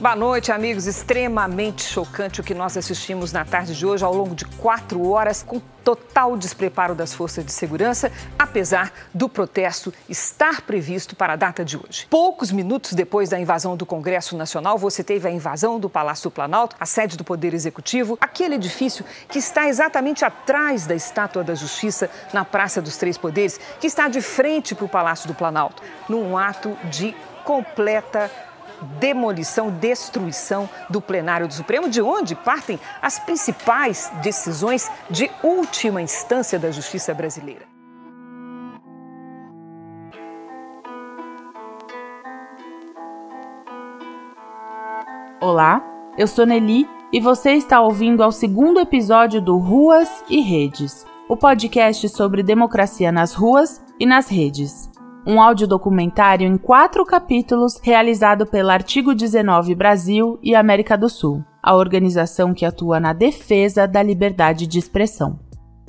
Boa noite, amigos. Extremamente chocante o que nós assistimos na tarde de hoje, ao longo de quatro horas, com total despreparo das forças de segurança, apesar do protesto estar previsto para a data de hoje. Poucos minutos depois da invasão do Congresso Nacional, você teve a invasão do Palácio Planalto, a sede do Poder Executivo, aquele edifício que está exatamente atrás da Estátua da Justiça, na Praça dos Três Poderes, que está de frente para o Palácio do Planalto, num ato de completa demolição, destruição do plenário do Supremo, de onde partem as principais decisões de última instância da justiça brasileira. Olá, eu sou Nelly e você está ouvindo ao segundo episódio do Ruas e Redes, o podcast sobre democracia nas ruas e nas redes um audiodocumentário em quatro capítulos realizado pela Artigo 19 Brasil e América do Sul, a organização que atua na defesa da liberdade de expressão.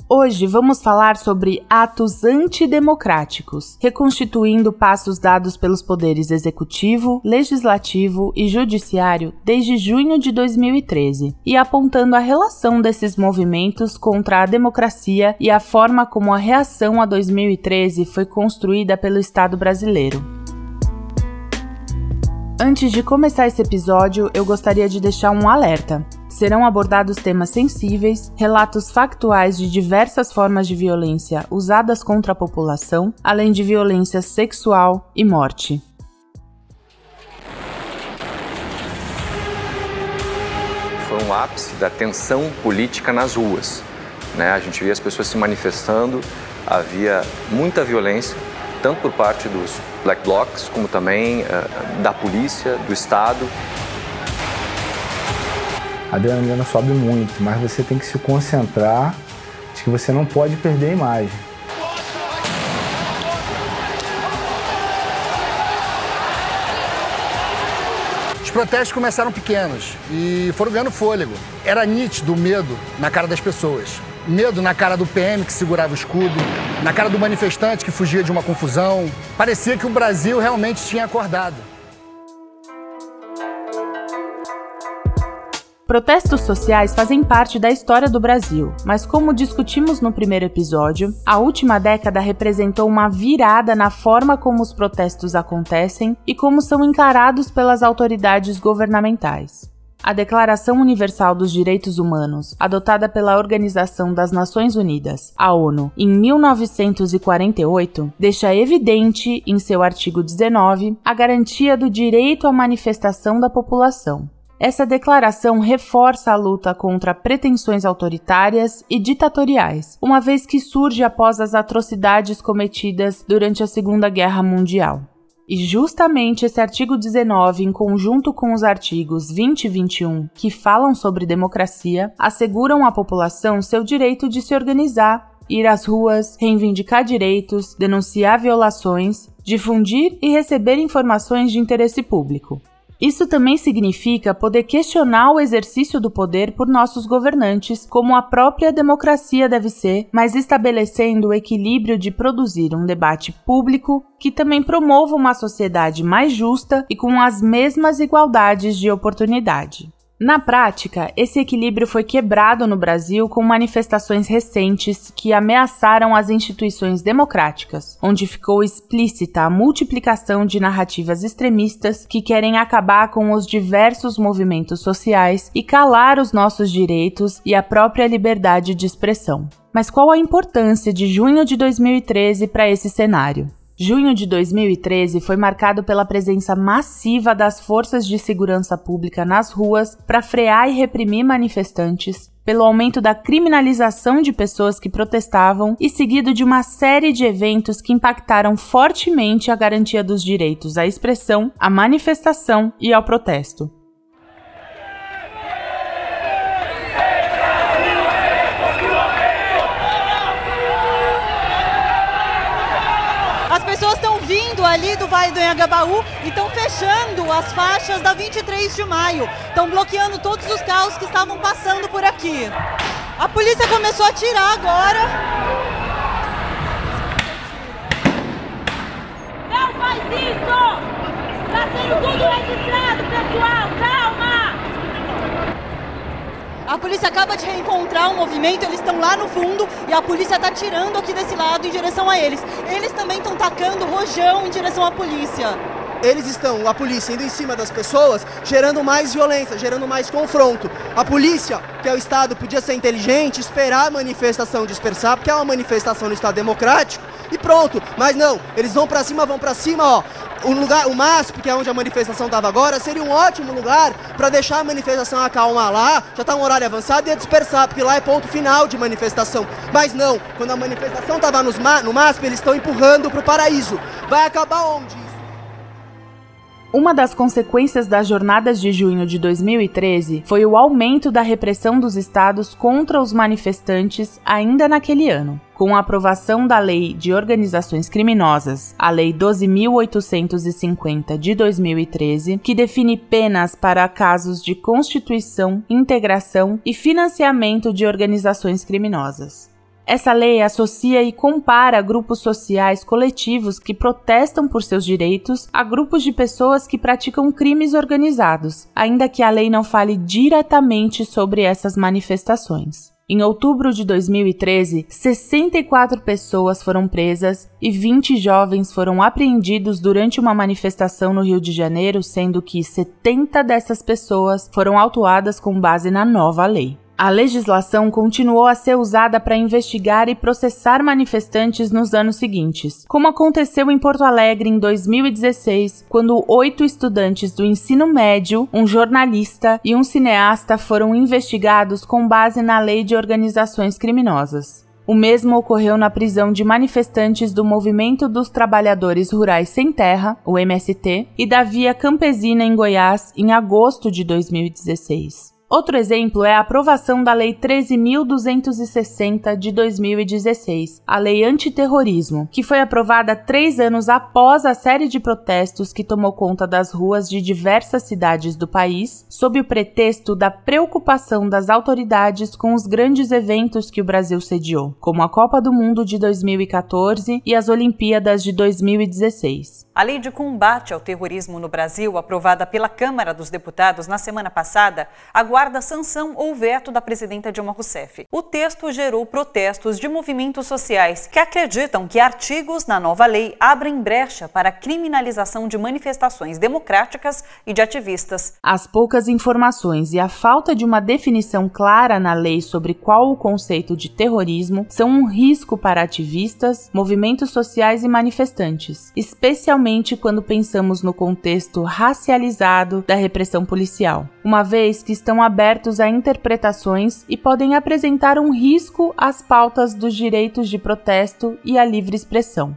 Hoje vamos falar sobre atos antidemocráticos, reconstituindo passos dados pelos poderes executivo, legislativo e judiciário desde junho de 2013 e apontando a relação desses movimentos contra a democracia e a forma como a reação a 2013 foi construída pelo Estado brasileiro. Antes de começar esse episódio, eu gostaria de deixar um alerta serão abordados temas sensíveis, relatos factuais de diversas formas de violência usadas contra a população, além de violência sexual e morte. Foi um ápice da tensão política nas ruas. Né? A gente via as pessoas se manifestando, havia muita violência, tanto por parte dos black blocs, como também uh, da polícia, do Estado a adrenalina sobe muito, mas você tem que se concentrar de que você não pode perder a imagem. Os protestos começaram pequenos e foram ganhando fôlego. Era nítido o medo na cara das pessoas. Medo na cara do PM que segurava o escudo, na cara do manifestante que fugia de uma confusão. Parecia que o Brasil realmente tinha acordado. Protestos sociais fazem parte da história do Brasil, mas como discutimos no primeiro episódio, a última década representou uma virada na forma como os protestos acontecem e como são encarados pelas autoridades governamentais. A Declaração Universal dos Direitos Humanos, adotada pela Organização das Nações Unidas, a ONU, em 1948, deixa evidente, em seu artigo 19, a garantia do direito à manifestação da população, essa declaração reforça a luta contra pretensões autoritárias e ditatoriais, uma vez que surge após as atrocidades cometidas durante a Segunda Guerra Mundial. E justamente esse artigo 19, em conjunto com os artigos 20 e 21, que falam sobre democracia, asseguram à população seu direito de se organizar, ir às ruas, reivindicar direitos, denunciar violações, difundir e receber informações de interesse público. Isso também significa poder questionar o exercício do poder por nossos governantes, como a própria democracia deve ser, mas estabelecendo o equilíbrio de produzir um debate público que também promova uma sociedade mais justa e com as mesmas igualdades de oportunidade. Na prática, esse equilíbrio foi quebrado no Brasil com manifestações recentes que ameaçaram as instituições democráticas, onde ficou explícita a multiplicação de narrativas extremistas que querem acabar com os diversos movimentos sociais e calar os nossos direitos e a própria liberdade de expressão. Mas qual a importância de junho de 2013 para esse cenário? Junho de 2013 foi marcado pela presença massiva das forças de segurança pública nas ruas para frear e reprimir manifestantes, pelo aumento da criminalização de pessoas que protestavam e seguido de uma série de eventos que impactaram fortemente a garantia dos direitos à expressão, à manifestação e ao protesto. Ali do Vale do Anhangabaú e estão fechando as faixas da 23 de maio. Estão bloqueando todos os carros que estavam passando por aqui. A polícia começou a atirar agora. Não faz isso! Está sendo tudo registrado, pessoal! Calma! A polícia acaba de reencontrar o um movimento, eles estão lá no fundo e a polícia está tirando aqui desse lado em direção a eles. Eles também estão tacando rojão em direção à polícia eles estão, a polícia, indo em cima das pessoas, gerando mais violência, gerando mais confronto. A polícia, que é o Estado, podia ser inteligente, esperar a manifestação dispersar, porque é uma manifestação no Estado democrático, e pronto. Mas não, eles vão para cima, vão para cima, ó. O lugar, o MASP, que é onde a manifestação estava agora, seria um ótimo lugar para deixar a manifestação acalmar lá, já está um horário avançado e dispersar, porque lá é ponto final de manifestação. Mas não, quando a manifestação estava no MASP, eles estão empurrando para o paraíso. Vai acabar onde? Uma das consequências das jornadas de junho de 2013 foi o aumento da repressão dos estados contra os manifestantes ainda naquele ano. Com a aprovação da Lei de Organizações Criminosas, a Lei 12.850 de 2013, que define penas para casos de constituição, integração e financiamento de organizações criminosas. Essa lei associa e compara grupos sociais coletivos que protestam por seus direitos a grupos de pessoas que praticam crimes organizados, ainda que a lei não fale diretamente sobre essas manifestações. Em outubro de 2013, 64 pessoas foram presas e 20 jovens foram apreendidos durante uma manifestação no Rio de Janeiro, sendo que 70 dessas pessoas foram autuadas com base na nova lei. A legislação continuou a ser usada para investigar e processar manifestantes nos anos seguintes, como aconteceu em Porto Alegre em 2016, quando oito estudantes do ensino médio, um jornalista e um cineasta foram investigados com base na Lei de Organizações Criminosas. O mesmo ocorreu na prisão de manifestantes do Movimento dos Trabalhadores Rurais Sem Terra, o MST, e da Via Campesina em Goiás em agosto de 2016. Outro exemplo é a aprovação da Lei 13.260 de 2016, a Lei Antiterrorismo, que foi aprovada três anos após a série de protestos que tomou conta das ruas de diversas cidades do país, sob o pretexto da preocupação das autoridades com os grandes eventos que o Brasil sediou, como a Copa do Mundo de 2014 e as Olimpíadas de 2016. A Lei de Combate ao Terrorismo no Brasil, aprovada pela Câmara dos Deputados na semana passada, aguarda sanção ou veto da presidenta Dilma Rousseff. O texto gerou protestos de movimentos sociais que acreditam que artigos na nova lei abrem brecha para a criminalização de manifestações democráticas e de ativistas. As poucas informações e a falta de uma definição clara na lei sobre qual o conceito de terrorismo são um risco para ativistas, movimentos sociais e manifestantes, especialmente especialmente quando pensamos no contexto racializado da repressão policial, uma vez que estão abertos a interpretações e podem apresentar um risco às pautas dos direitos de protesto e à livre expressão.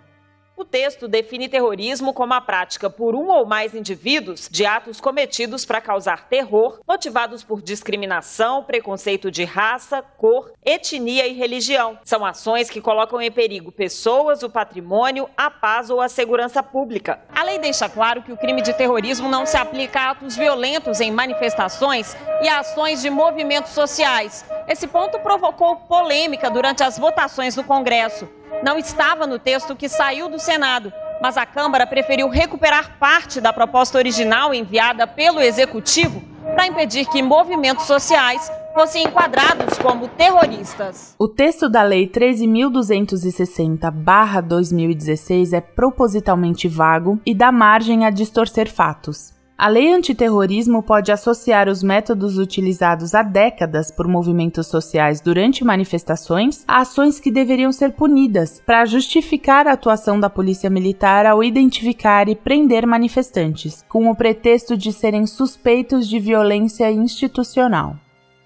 O texto define terrorismo como a prática por um ou mais indivíduos de atos cometidos para causar terror, motivados por discriminação, preconceito de raça, cor, etnia e religião. São ações que colocam em perigo pessoas, o patrimônio, a paz ou a segurança pública. A lei deixa claro que o crime de terrorismo não se aplica a atos violentos em manifestações e ações de movimentos sociais. Esse ponto provocou polêmica durante as votações no Congresso não estava no texto que saiu do Senado, mas a Câmara preferiu recuperar parte da proposta original enviada pelo Executivo para impedir que movimentos sociais fossem enquadrados como terroristas. O texto da Lei 13.260-2016 é propositalmente vago e dá margem a distorcer fatos. A lei antiterrorismo pode associar os métodos utilizados há décadas por movimentos sociais durante manifestações a ações que deveriam ser punidas, para justificar a atuação da polícia militar ao identificar e prender manifestantes, com o pretexto de serem suspeitos de violência institucional.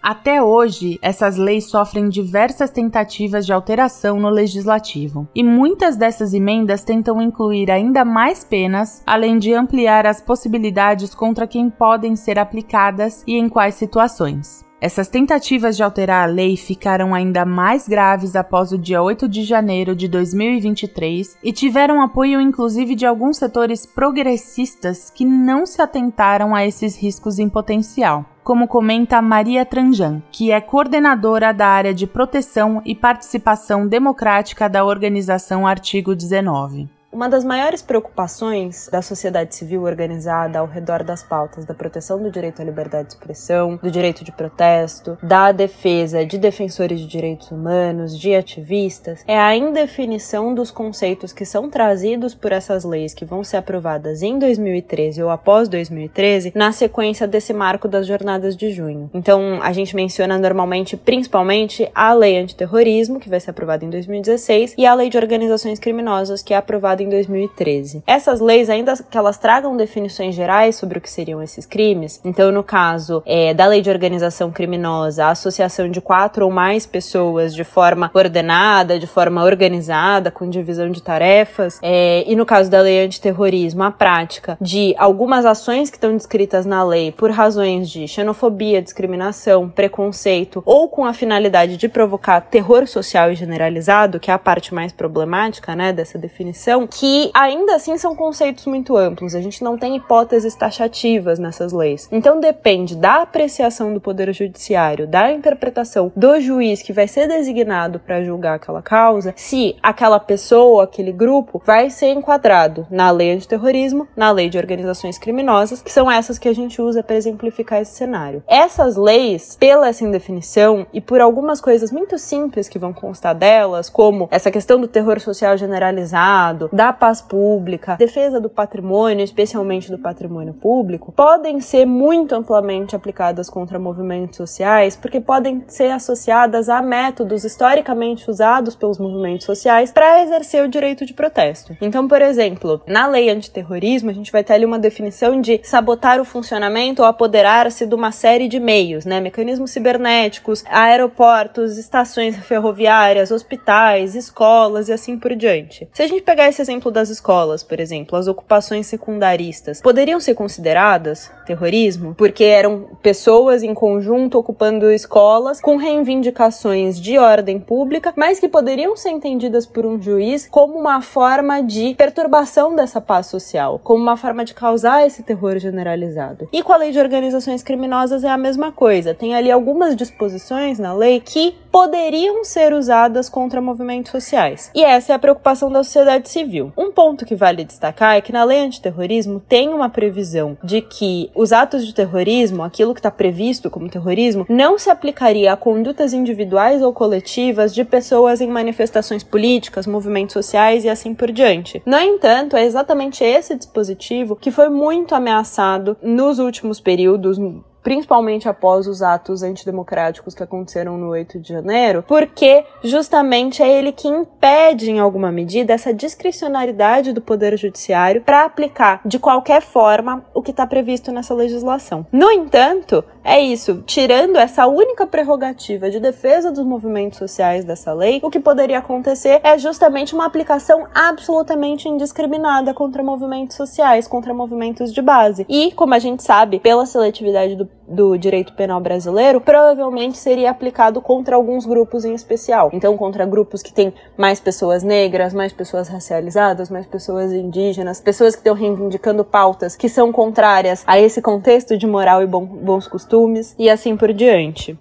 Até hoje, essas leis sofrem diversas tentativas de alteração no legislativo, e muitas dessas emendas tentam incluir ainda mais penas, além de ampliar as possibilidades contra quem podem ser aplicadas e em quais situações. Essas tentativas de alterar a lei ficaram ainda mais graves após o dia 8 de janeiro de 2023 e tiveram apoio inclusive de alguns setores progressistas que não se atentaram a esses riscos em potencial como comenta Maria Tranjan, que é coordenadora da área de proteção e participação democrática da organização Artigo 19. Uma das maiores preocupações da sociedade civil organizada ao redor das pautas da proteção do direito à liberdade de expressão, do direito de protesto, da defesa de defensores de direitos humanos, de ativistas, é a indefinição dos conceitos que são trazidos por essas leis que vão ser aprovadas em 2013 ou após 2013, na sequência desse marco das jornadas de junho. Então, a gente menciona normalmente, principalmente, a lei antiterrorismo, que vai ser aprovada em 2016, e a lei de organizações criminosas, que é aprovada em 2013. Essas leis, ainda que elas tragam definições gerais sobre o que seriam esses crimes, então no caso é, da lei de organização criminosa, a associação de quatro ou mais pessoas de forma ordenada, de forma organizada, com divisão de tarefas, é, e no caso da lei antiterrorismo, a prática de algumas ações que estão descritas na lei por razões de xenofobia, discriminação, preconceito ou com a finalidade de provocar terror social e generalizado, que é a parte mais problemática, né, dessa definição, que ainda assim são conceitos muito amplos. A gente não tem hipóteses taxativas nessas leis. Então depende da apreciação do Poder Judiciário, da interpretação do juiz que vai ser designado para julgar aquela causa, se aquela pessoa, aquele grupo, vai ser enquadrado na lei antiterrorismo, na lei de organizações criminosas, que são essas que a gente usa para exemplificar esse cenário. Essas leis, pela essa indefinição e por algumas coisas muito simples que vão constar delas, como essa questão do terror social generalizado, da paz pública, defesa do patrimônio, especialmente do patrimônio público, podem ser muito amplamente aplicadas contra movimentos sociais, porque podem ser associadas a métodos historicamente usados pelos movimentos sociais para exercer o direito de protesto. Então, por exemplo, na lei antiterrorismo, a gente vai ter ali uma definição de sabotar o funcionamento ou apoderar-se de uma série de meios, né? Mecanismos cibernéticos, aeroportos, estações ferroviárias, hospitais, escolas e assim por diante. Se a gente pegar esses exemplo das escolas, por exemplo, as ocupações secundaristas, poderiam ser consideradas terrorismo porque eram pessoas em conjunto ocupando escolas com reivindicações de ordem pública, mas que poderiam ser entendidas por um juiz como uma forma de perturbação dessa paz social, como uma forma de causar esse terror generalizado. E com a lei de organizações criminosas é a mesma coisa. Tem ali algumas disposições na lei que poderiam ser usadas contra movimentos sociais. E essa é a preocupação da sociedade civil. Brasil. Um ponto que vale destacar é que na lei antiterrorismo tem uma previsão de que os atos de terrorismo, aquilo que está previsto como terrorismo, não se aplicaria a condutas individuais ou coletivas de pessoas em manifestações políticas, movimentos sociais e assim por diante. No entanto, é exatamente esse dispositivo que foi muito ameaçado nos últimos períodos, principalmente após os atos antidemocráticos que aconteceram no 8 de janeiro, porque justamente é ele que impede, em alguma medida, essa discricionariedade do Poder Judiciário para aplicar de qualquer forma o que está previsto nessa legislação. No entanto, é isso, tirando essa única prerrogativa de defesa dos movimentos sociais dessa lei, o que poderia acontecer é justamente uma aplicação absolutamente indiscriminada contra movimentos sociais, contra movimentos de base. E, como a gente sabe, pela seletividade do do direito penal brasileiro provavelmente seria aplicado contra alguns grupos em especial. Então, contra grupos que têm mais pessoas negras, mais pessoas racializadas, mais pessoas indígenas, pessoas que estão reivindicando pautas que são contrárias a esse contexto de moral e bons costumes e assim por diante.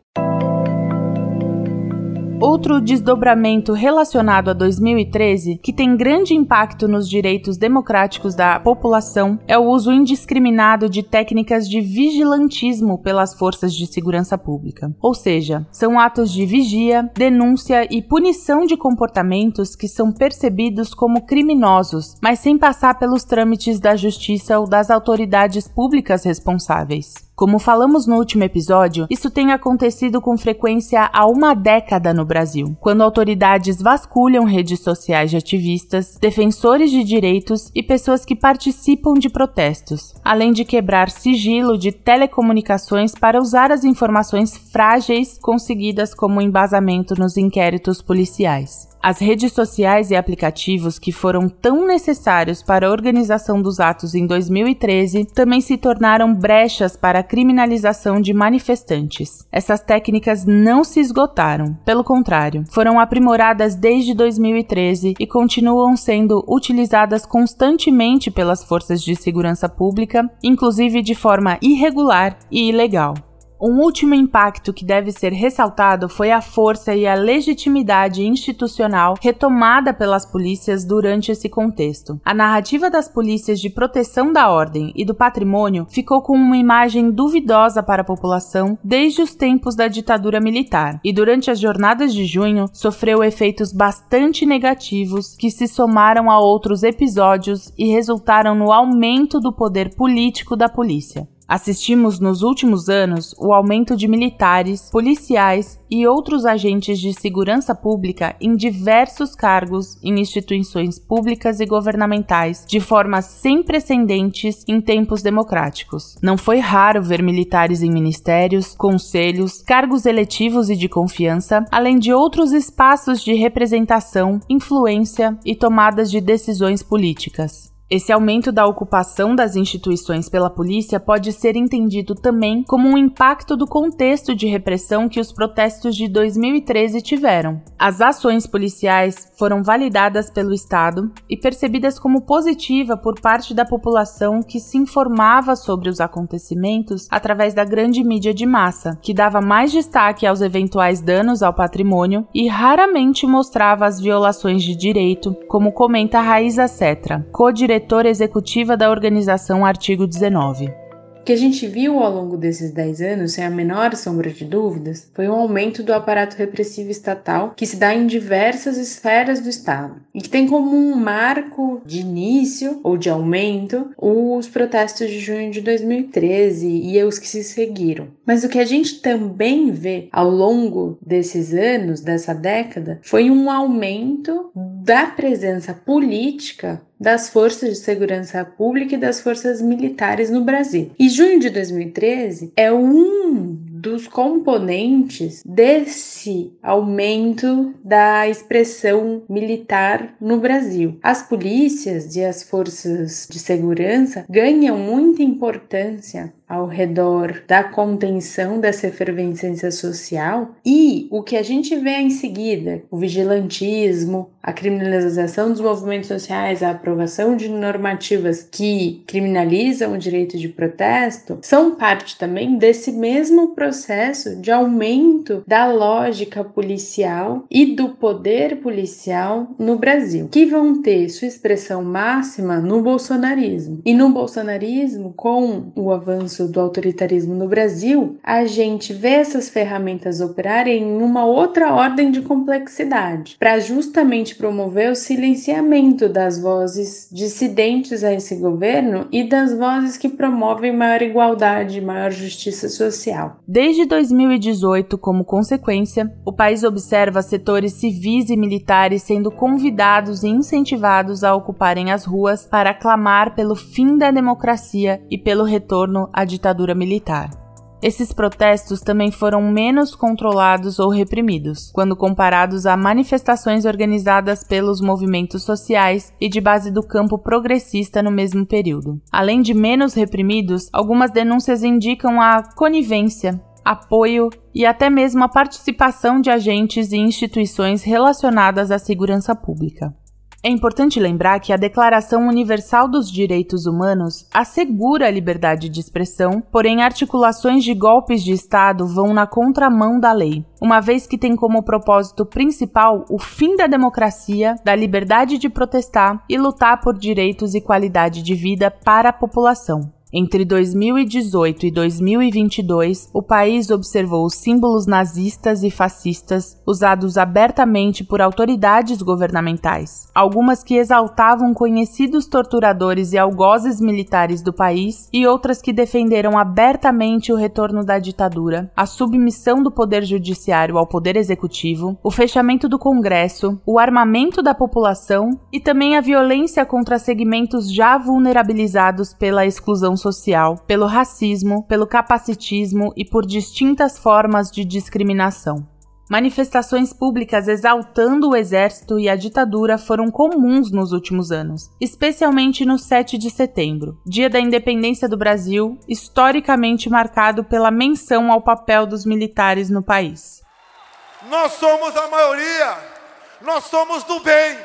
Outro desdobramento relacionado a 2013, que tem grande impacto nos direitos democráticos da população, é o uso indiscriminado de técnicas de vigilantismo pelas forças de segurança pública. Ou seja, são atos de vigia, denúncia e punição de comportamentos que são percebidos como criminosos, mas sem passar pelos trâmites da justiça ou das autoridades públicas responsáveis. Como falamos no último episódio, isso tem acontecido com frequência há uma década no Brasil, quando autoridades vasculham redes sociais de ativistas, defensores de direitos e pessoas que participam de protestos, além de quebrar sigilo de telecomunicações para usar as informações frágeis conseguidas como embasamento nos inquéritos policiais. As redes sociais e aplicativos que foram tão necessários para a organização dos atos em 2013 também se tornaram brechas para a criminalização de manifestantes. Essas técnicas não se esgotaram, pelo contrário, foram aprimoradas desde 2013 e continuam sendo utilizadas constantemente pelas forças de segurança pública, inclusive de forma irregular e ilegal. Um último impacto que deve ser ressaltado foi a força e a legitimidade institucional retomada pelas polícias durante esse contexto. A narrativa das polícias de proteção da ordem e do patrimônio ficou com uma imagem duvidosa para a população desde os tempos da ditadura militar, e durante as jornadas de junho sofreu efeitos bastante negativos que se somaram a outros episódios e resultaram no aumento do poder político da polícia. Assistimos nos últimos anos o aumento de militares, policiais e outros agentes de segurança pública em diversos cargos em instituições públicas e governamentais, de forma sem precedentes em tempos democráticos. Não foi raro ver militares em ministérios, conselhos, cargos eletivos e de confiança, além de outros espaços de representação, influência e tomadas de decisões políticas. Esse aumento da ocupação das instituições pela polícia pode ser entendido também como um impacto do contexto de repressão que os protestos de 2013 tiveram. As ações policiais foram validadas pelo Estado e percebidas como positiva por parte da população que se informava sobre os acontecimentos através da grande mídia de massa, que dava mais destaque aos eventuais danos ao patrimônio e raramente mostrava as violações de direito, como comenta Raíza Cetra, co-diretora diretora executiva da organização Artigo 19 que a gente viu ao longo desses 10 anos, sem a menor sombra de dúvidas, foi um aumento do aparato repressivo estatal que se dá em diversas esferas do Estado e que tem como um marco de início ou de aumento os protestos de junho de 2013 e os que se seguiram. Mas o que a gente também vê ao longo desses anos, dessa década, foi um aumento da presença política das forças de segurança pública e das forças militares no Brasil. E junho de 2013 é um dos componentes desse aumento da expressão militar no Brasil. As polícias e as forças de segurança ganham muita importância ao redor da contenção dessa efervescência social e o que a gente vê em seguida, o vigilantismo, a criminalização dos movimentos sociais, a aprovação de normativas que criminalizam o direito de protesto, são parte também desse mesmo processo de aumento da lógica policial e do poder policial no Brasil, que vão ter sua expressão máxima no bolsonarismo. E no bolsonarismo, com o avanço do autoritarismo no Brasil, a gente vê essas ferramentas operarem em uma outra ordem de complexidade, para justamente promover o silenciamento das vozes dissidentes a esse governo e das vozes que promovem maior igualdade, maior justiça social. Desde 2018, como consequência, o país observa setores civis e militares sendo convidados e incentivados a ocuparem as ruas para clamar pelo fim da democracia e pelo retorno à ditadura militar. Esses protestos também foram menos controlados ou reprimidos, quando comparados a manifestações organizadas pelos movimentos sociais e de base do campo progressista no mesmo período. Além de menos reprimidos, algumas denúncias indicam a conivência, apoio e até mesmo a participação de agentes e instituições relacionadas à segurança pública. É importante lembrar que a Declaração Universal dos Direitos Humanos assegura a liberdade de expressão, porém articulações de golpes de Estado vão na contramão da lei, uma vez que tem como propósito principal o fim da democracia, da liberdade de protestar e lutar por direitos e qualidade de vida para a população. Entre 2018 e 2022, o país observou símbolos nazistas e fascistas usados abertamente por autoridades governamentais, algumas que exaltavam conhecidos torturadores e algozes militares do país e outras que defenderam abertamente o retorno da ditadura, a submissão do poder judiciário ao poder executivo, o fechamento do Congresso, o armamento da população e também a violência contra segmentos já vulnerabilizados pela exclusão social, pelo racismo, pelo capacitismo e por distintas formas de discriminação. Manifestações públicas exaltando o exército e a ditadura foram comuns nos últimos anos, especialmente no 7 de setembro, dia da independência do Brasil, historicamente marcado pela menção ao papel dos militares no país. Nós somos a maioria, nós somos do bem,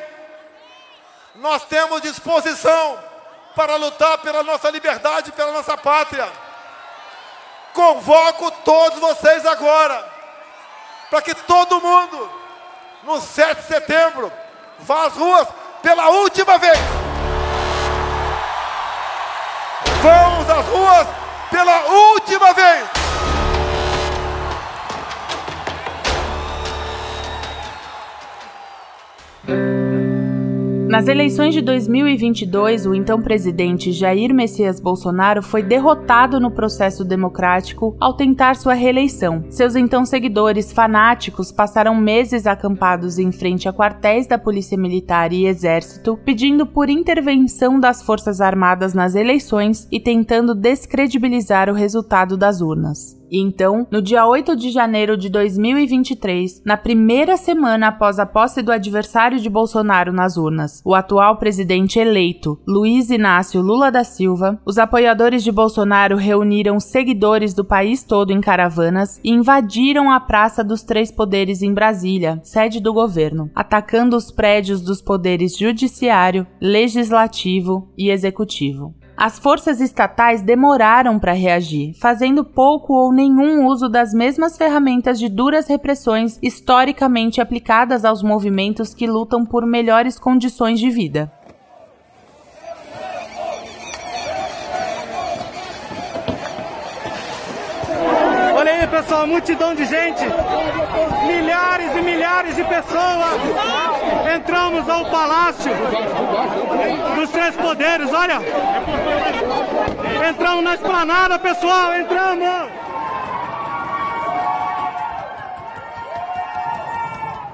nós temos disposição para lutar pela nossa liberdade, pela nossa pátria. convoco todos vocês agora, para que todo mundo, no 7 de setembro, vá às ruas pela última vez. Vamos às ruas pela última vez. Nas eleições de 2022, o então presidente Jair Messias Bolsonaro foi derrotado no processo democrático ao tentar sua reeleição. Seus então seguidores fanáticos passaram meses acampados em frente a quartéis da Polícia Militar e Exército, pedindo por intervenção das Forças Armadas nas eleições e tentando descredibilizar o resultado das urnas. E então, no dia 8 de janeiro de 2023, na primeira semana após a posse do adversário de Bolsonaro nas urnas, o atual presidente eleito, Luiz Inácio Lula da Silva, os apoiadores de Bolsonaro reuniram seguidores do país todo em caravanas e invadiram a Praça dos Três Poderes em Brasília, sede do governo, atacando os prédios dos poderes judiciário, legislativo e executivo. As forças estatais demoraram para reagir, fazendo pouco ou nenhum uso das mesmas ferramentas de duras repressões historicamente aplicadas aos movimentos que lutam por melhores condições de vida. Olha aí, pessoal, multidão de gente, milhares e milhares de pessoas. Entramos ao Palácio dos Três Poderes, olha. Entramos na esplanada, pessoal, entramos.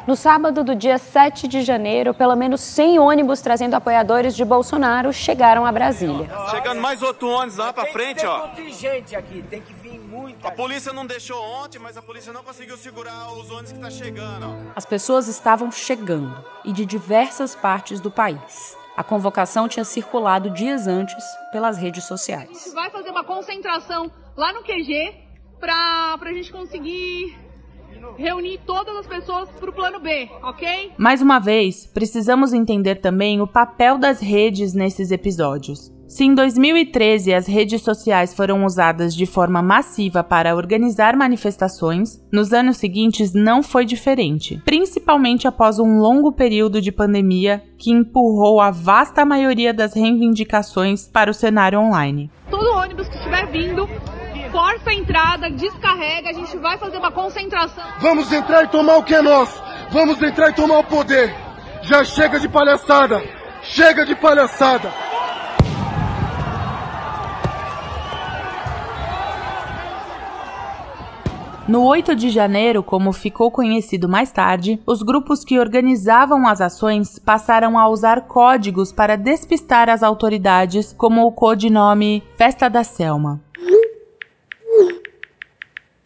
No sábado do dia 7 de janeiro, pelo menos 100 ônibus trazendo apoiadores de Bolsonaro chegaram a Brasília. Chegando mais outro ônibus lá pra frente, ó. Tem contingente aqui, tem que vir muita. A polícia não deixou ontem, mas a polícia não conseguiu segurar os ônibus que tá chegando, ó. As pessoas estavam chegando e de diversas partes do país. A convocação tinha circulado dias antes pelas redes sociais. A gente vai fazer uma concentração lá no QG para a gente conseguir reunir todas as pessoas para o plano B, ok? Mais uma vez, precisamos entender também o papel das redes nesses episódios. Se em 2013 as redes sociais foram usadas de forma massiva para organizar manifestações, nos anos seguintes não foi diferente, principalmente após um longo período de pandemia que empurrou a vasta maioria das reivindicações para o cenário online. Todo ônibus que estiver vindo força a entrada, descarrega, a gente vai fazer uma concentração. Vamos entrar e tomar o que é nosso. Vamos entrar e tomar o poder. Já chega de palhaçada. Chega de palhaçada. No 8 de janeiro, como ficou conhecido mais tarde, os grupos que organizavam as ações passaram a usar códigos para despistar as autoridades, como o codinome Festa da Selma.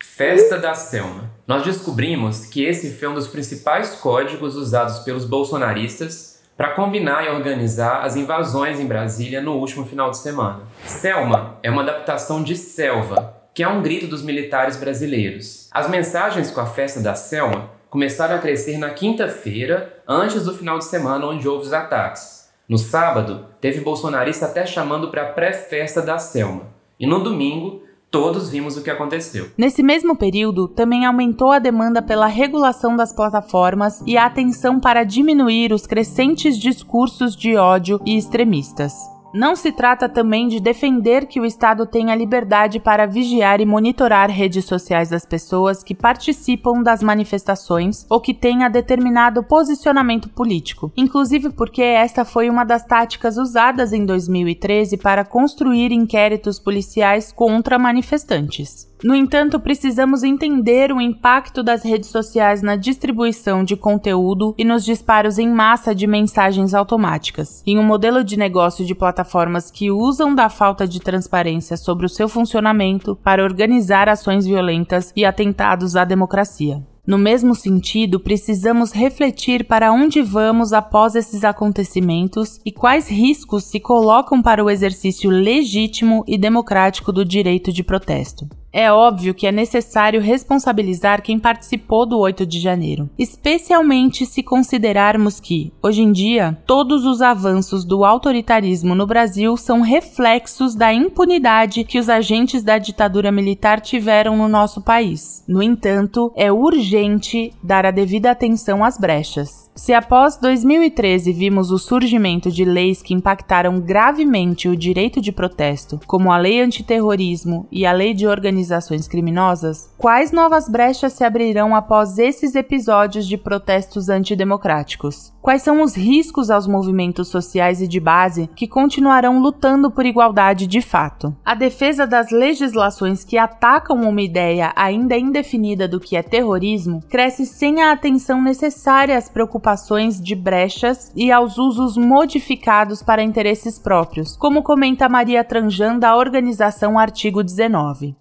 Festa da Selma. Nós descobrimos que esse foi um dos principais códigos usados pelos bolsonaristas para combinar e organizar as invasões em Brasília no último final de semana. Selma é uma adaptação de selva, que é um grito dos militares brasileiros. As mensagens com a festa da Selma começaram a crescer na quinta-feira, antes do final de semana onde houve os ataques. No sábado, teve bolsonarista até chamando para a pré-festa da Selma. E no domingo, todos vimos o que aconteceu. Nesse mesmo período, também aumentou a demanda pela regulação das plataformas e a atenção para diminuir os crescentes discursos de ódio e extremistas. Não se trata também de defender que o Estado tenha liberdade para vigiar e monitorar redes sociais das pessoas que participam das manifestações ou que tenha determinado posicionamento político, inclusive porque esta foi uma das táticas usadas em 2013 para construir inquéritos policiais contra manifestantes. No entanto, precisamos entender o impacto das redes sociais na distribuição de conteúdo e nos disparos em massa de mensagens automáticas, em um modelo de negócio de plataformas que usam da falta de transparência sobre o seu funcionamento para organizar ações violentas e atentados à democracia. No mesmo sentido, precisamos refletir para onde vamos após esses acontecimentos e quais riscos se colocam para o exercício legítimo e democrático do direito de protesto. É óbvio que é necessário responsabilizar quem participou do 8 de janeiro, especialmente se considerarmos que, hoje em dia, todos os avanços do autoritarismo no Brasil são reflexos da impunidade que os agentes da ditadura militar tiveram no nosso país. No entanto, é urgente dar a devida atenção às brechas. Se após 2013 vimos o surgimento de leis que impactaram gravemente o direito de protesto, como a Lei Antiterrorismo e a Lei de Organizações Criminosas, quais novas brechas se abrirão após esses episódios de protestos antidemocráticos? Quais são os riscos aos movimentos sociais e de base que continuarão lutando por igualdade de fato? A defesa das legislações que atacam uma ideia ainda indefinida do que é terrorismo cresce sem a atenção necessária às preocupações de brechas e aos usos modificados para interesses próprios, como comenta Maria Tranjan da organização Artigo 19.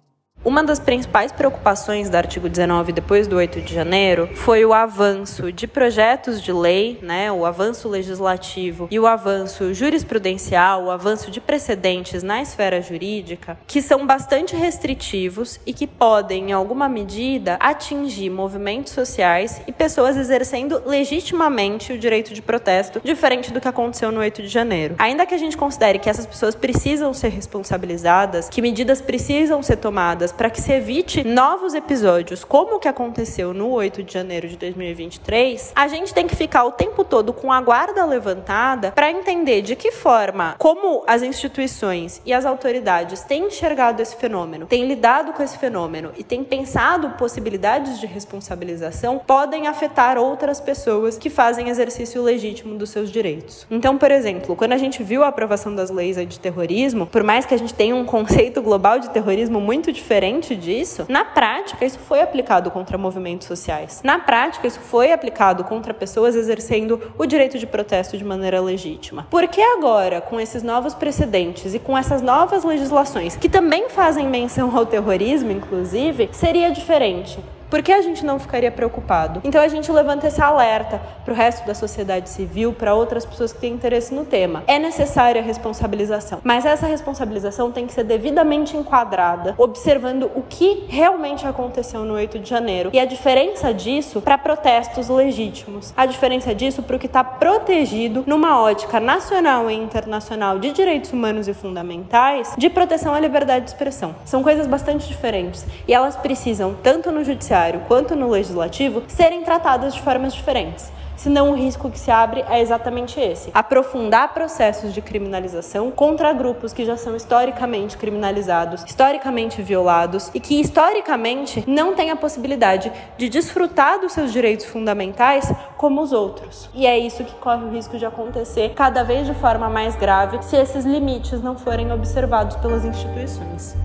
Uma das principais preocupações do artigo 19 depois do 8 de janeiro foi o avanço de projetos de lei, né, o avanço legislativo e o avanço jurisprudencial, o avanço de precedentes na esfera jurídica, que são bastante restritivos e que podem, em alguma medida, atingir movimentos sociais e pessoas exercendo legitimamente o direito de protesto, diferente do que aconteceu no 8 de janeiro. Ainda que a gente considere que essas pessoas precisam ser responsabilizadas, que medidas precisam ser tomadas para que se evite novos episódios como o que aconteceu no 8 de janeiro de 2023, a gente tem que ficar o tempo todo com a guarda levantada para entender de que forma, como as instituições e as autoridades têm enxergado esse fenômeno, têm lidado com esse fenômeno e têm pensado possibilidades de responsabilização, podem afetar outras pessoas que fazem exercício legítimo dos seus direitos. Então, por exemplo, quando a gente viu a aprovação das leis antiterrorismo, por mais que a gente tenha um conceito global de terrorismo muito diferente, diferente disso, na prática isso foi aplicado contra movimentos sociais. Na prática isso foi aplicado contra pessoas exercendo o direito de protesto de maneira legítima. Por que agora, com esses novos precedentes e com essas novas legislações que também fazem menção ao terrorismo, inclusive, seria diferente? Por que a gente não ficaria preocupado? Então a gente levanta esse alerta para o resto da sociedade civil, para outras pessoas que têm interesse no tema. É necessária a responsabilização, mas essa responsabilização tem que ser devidamente enquadrada, observando o que realmente aconteceu no 8 de janeiro e a diferença disso para protestos legítimos, a diferença disso para o que está protegido numa ótica nacional e internacional de direitos humanos e fundamentais de proteção à liberdade de expressão. São coisas bastante diferentes e elas precisam, tanto no judiciário judiciário quanto no legislativo serem tratadas de formas diferentes. Senão, o risco que se abre é exatamente esse: aprofundar processos de criminalização contra grupos que já são historicamente criminalizados, historicamente violados e que historicamente não têm a possibilidade de desfrutar dos seus direitos fundamentais como os outros. E é isso que corre o risco de acontecer cada vez de forma mais grave se esses limites não forem observados pelas instituições.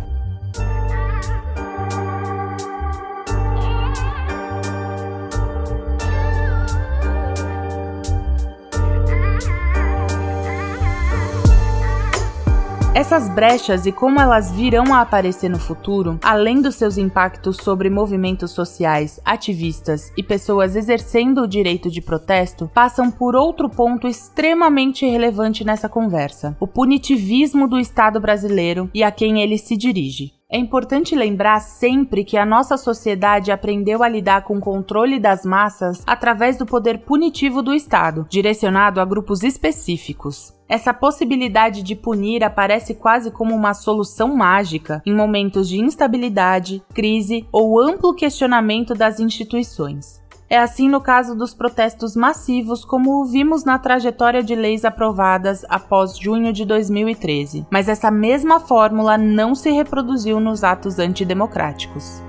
Essas brechas e como elas virão a aparecer no futuro, além dos seus impactos sobre movimentos sociais, ativistas e pessoas exercendo o direito de protesto, passam por outro ponto extremamente relevante nessa conversa: o punitivismo do Estado brasileiro e a quem ele se dirige. É importante lembrar sempre que a nossa sociedade aprendeu a lidar com o controle das massas através do poder punitivo do Estado, direcionado a grupos específicos. Essa possibilidade de punir aparece quase como uma solução mágica em momentos de instabilidade, crise ou amplo questionamento das instituições. É assim no caso dos protestos massivos, como vimos na trajetória de leis aprovadas após junho de 2013. Mas essa mesma fórmula não se reproduziu nos atos antidemocráticos.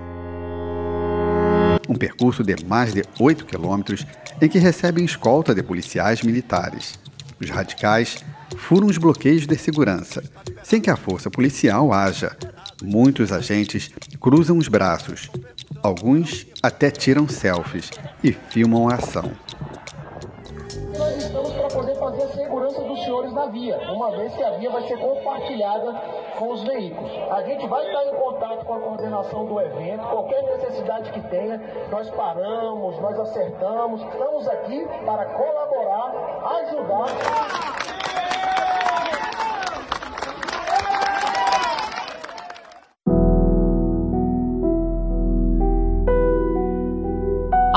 Um percurso de mais de 8 quilômetros em que recebem escolta de policiais militares. Os radicais furam os bloqueios de segurança, sem que a força policial haja. Muitos agentes cruzam os braços, alguns até tiram selfies e filmam a ação. Nós estamos para poder fazer a segurança dos senhores na via, uma vez que a via vai ser compartilhada com os veículos. A gente vai estar em contato com a coordenação do evento, qualquer necessidade que tenha, nós paramos, nós acertamos. Estamos aqui para colaborar, ajudar.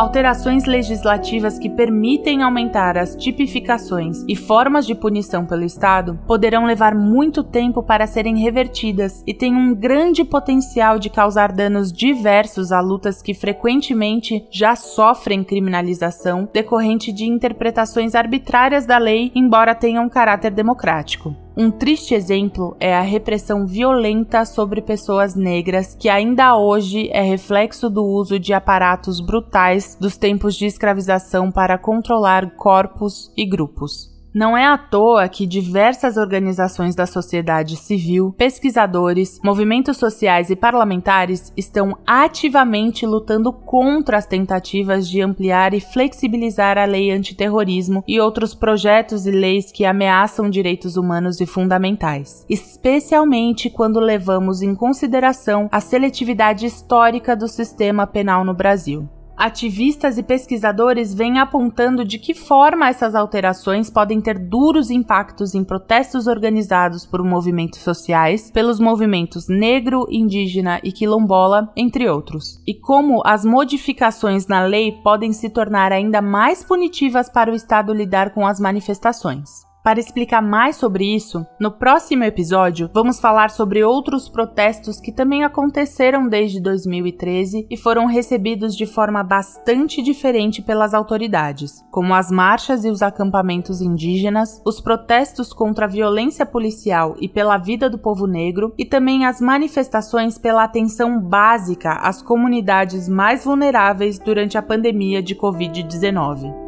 Alterações legislativas que permitem aumentar as tipificações e formas de punição pelo Estado poderão levar muito tempo para serem revertidas e têm um grande potencial de causar danos diversos a lutas que frequentemente já sofrem criminalização decorrente de interpretações arbitrárias da lei, embora tenham caráter democrático. Um triste exemplo é a repressão violenta sobre pessoas negras, que ainda hoje é reflexo do uso de aparatos brutais dos tempos de escravização para controlar corpos e grupos. Não é à toa que diversas organizações da sociedade civil, pesquisadores, movimentos sociais e parlamentares estão ativamente lutando contra as tentativas de ampliar e flexibilizar a lei antiterrorismo e outros projetos e leis que ameaçam direitos humanos e fundamentais, especialmente quando levamos em consideração a seletividade histórica do sistema penal no Brasil. Ativistas e pesquisadores vêm apontando de que forma essas alterações podem ter duros impactos em protestos organizados por movimentos sociais, pelos movimentos negro, indígena e quilombola, entre outros, e como as modificações na lei podem se tornar ainda mais punitivas para o Estado lidar com as manifestações. Para explicar mais sobre isso, no próximo episódio vamos falar sobre outros protestos que também aconteceram desde 2013 e foram recebidos de forma bastante diferente pelas autoridades, como as marchas e os acampamentos indígenas, os protestos contra a violência policial e pela vida do povo negro, e também as manifestações pela atenção básica às comunidades mais vulneráveis durante a pandemia de Covid-19.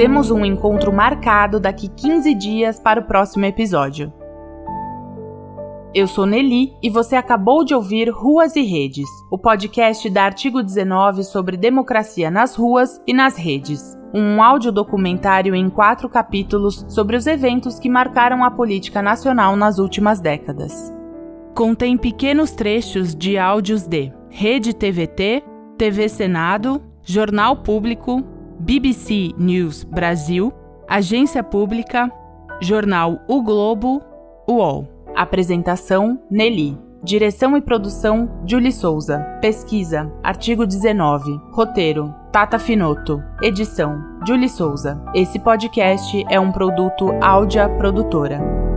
Temos um encontro marcado daqui 15 dias para o próximo episódio. Eu sou Nelly e você acabou de ouvir Ruas e Redes, o podcast da Artigo 19 sobre democracia nas ruas e nas redes. Um audiodocumentário em quatro capítulos sobre os eventos que marcaram a política nacional nas últimas décadas. Contém pequenos trechos de áudios de Rede TVT, TV Senado, Jornal Público, BBC News Brasil, Agência Pública, Jornal O Globo, UOL. Apresentação: Nelly. Direção e produção: Julie Souza. Pesquisa: Artigo 19. Roteiro: Tata Finoto. Edição: Julie Souza. Esse podcast é um produto Áudia Produtora.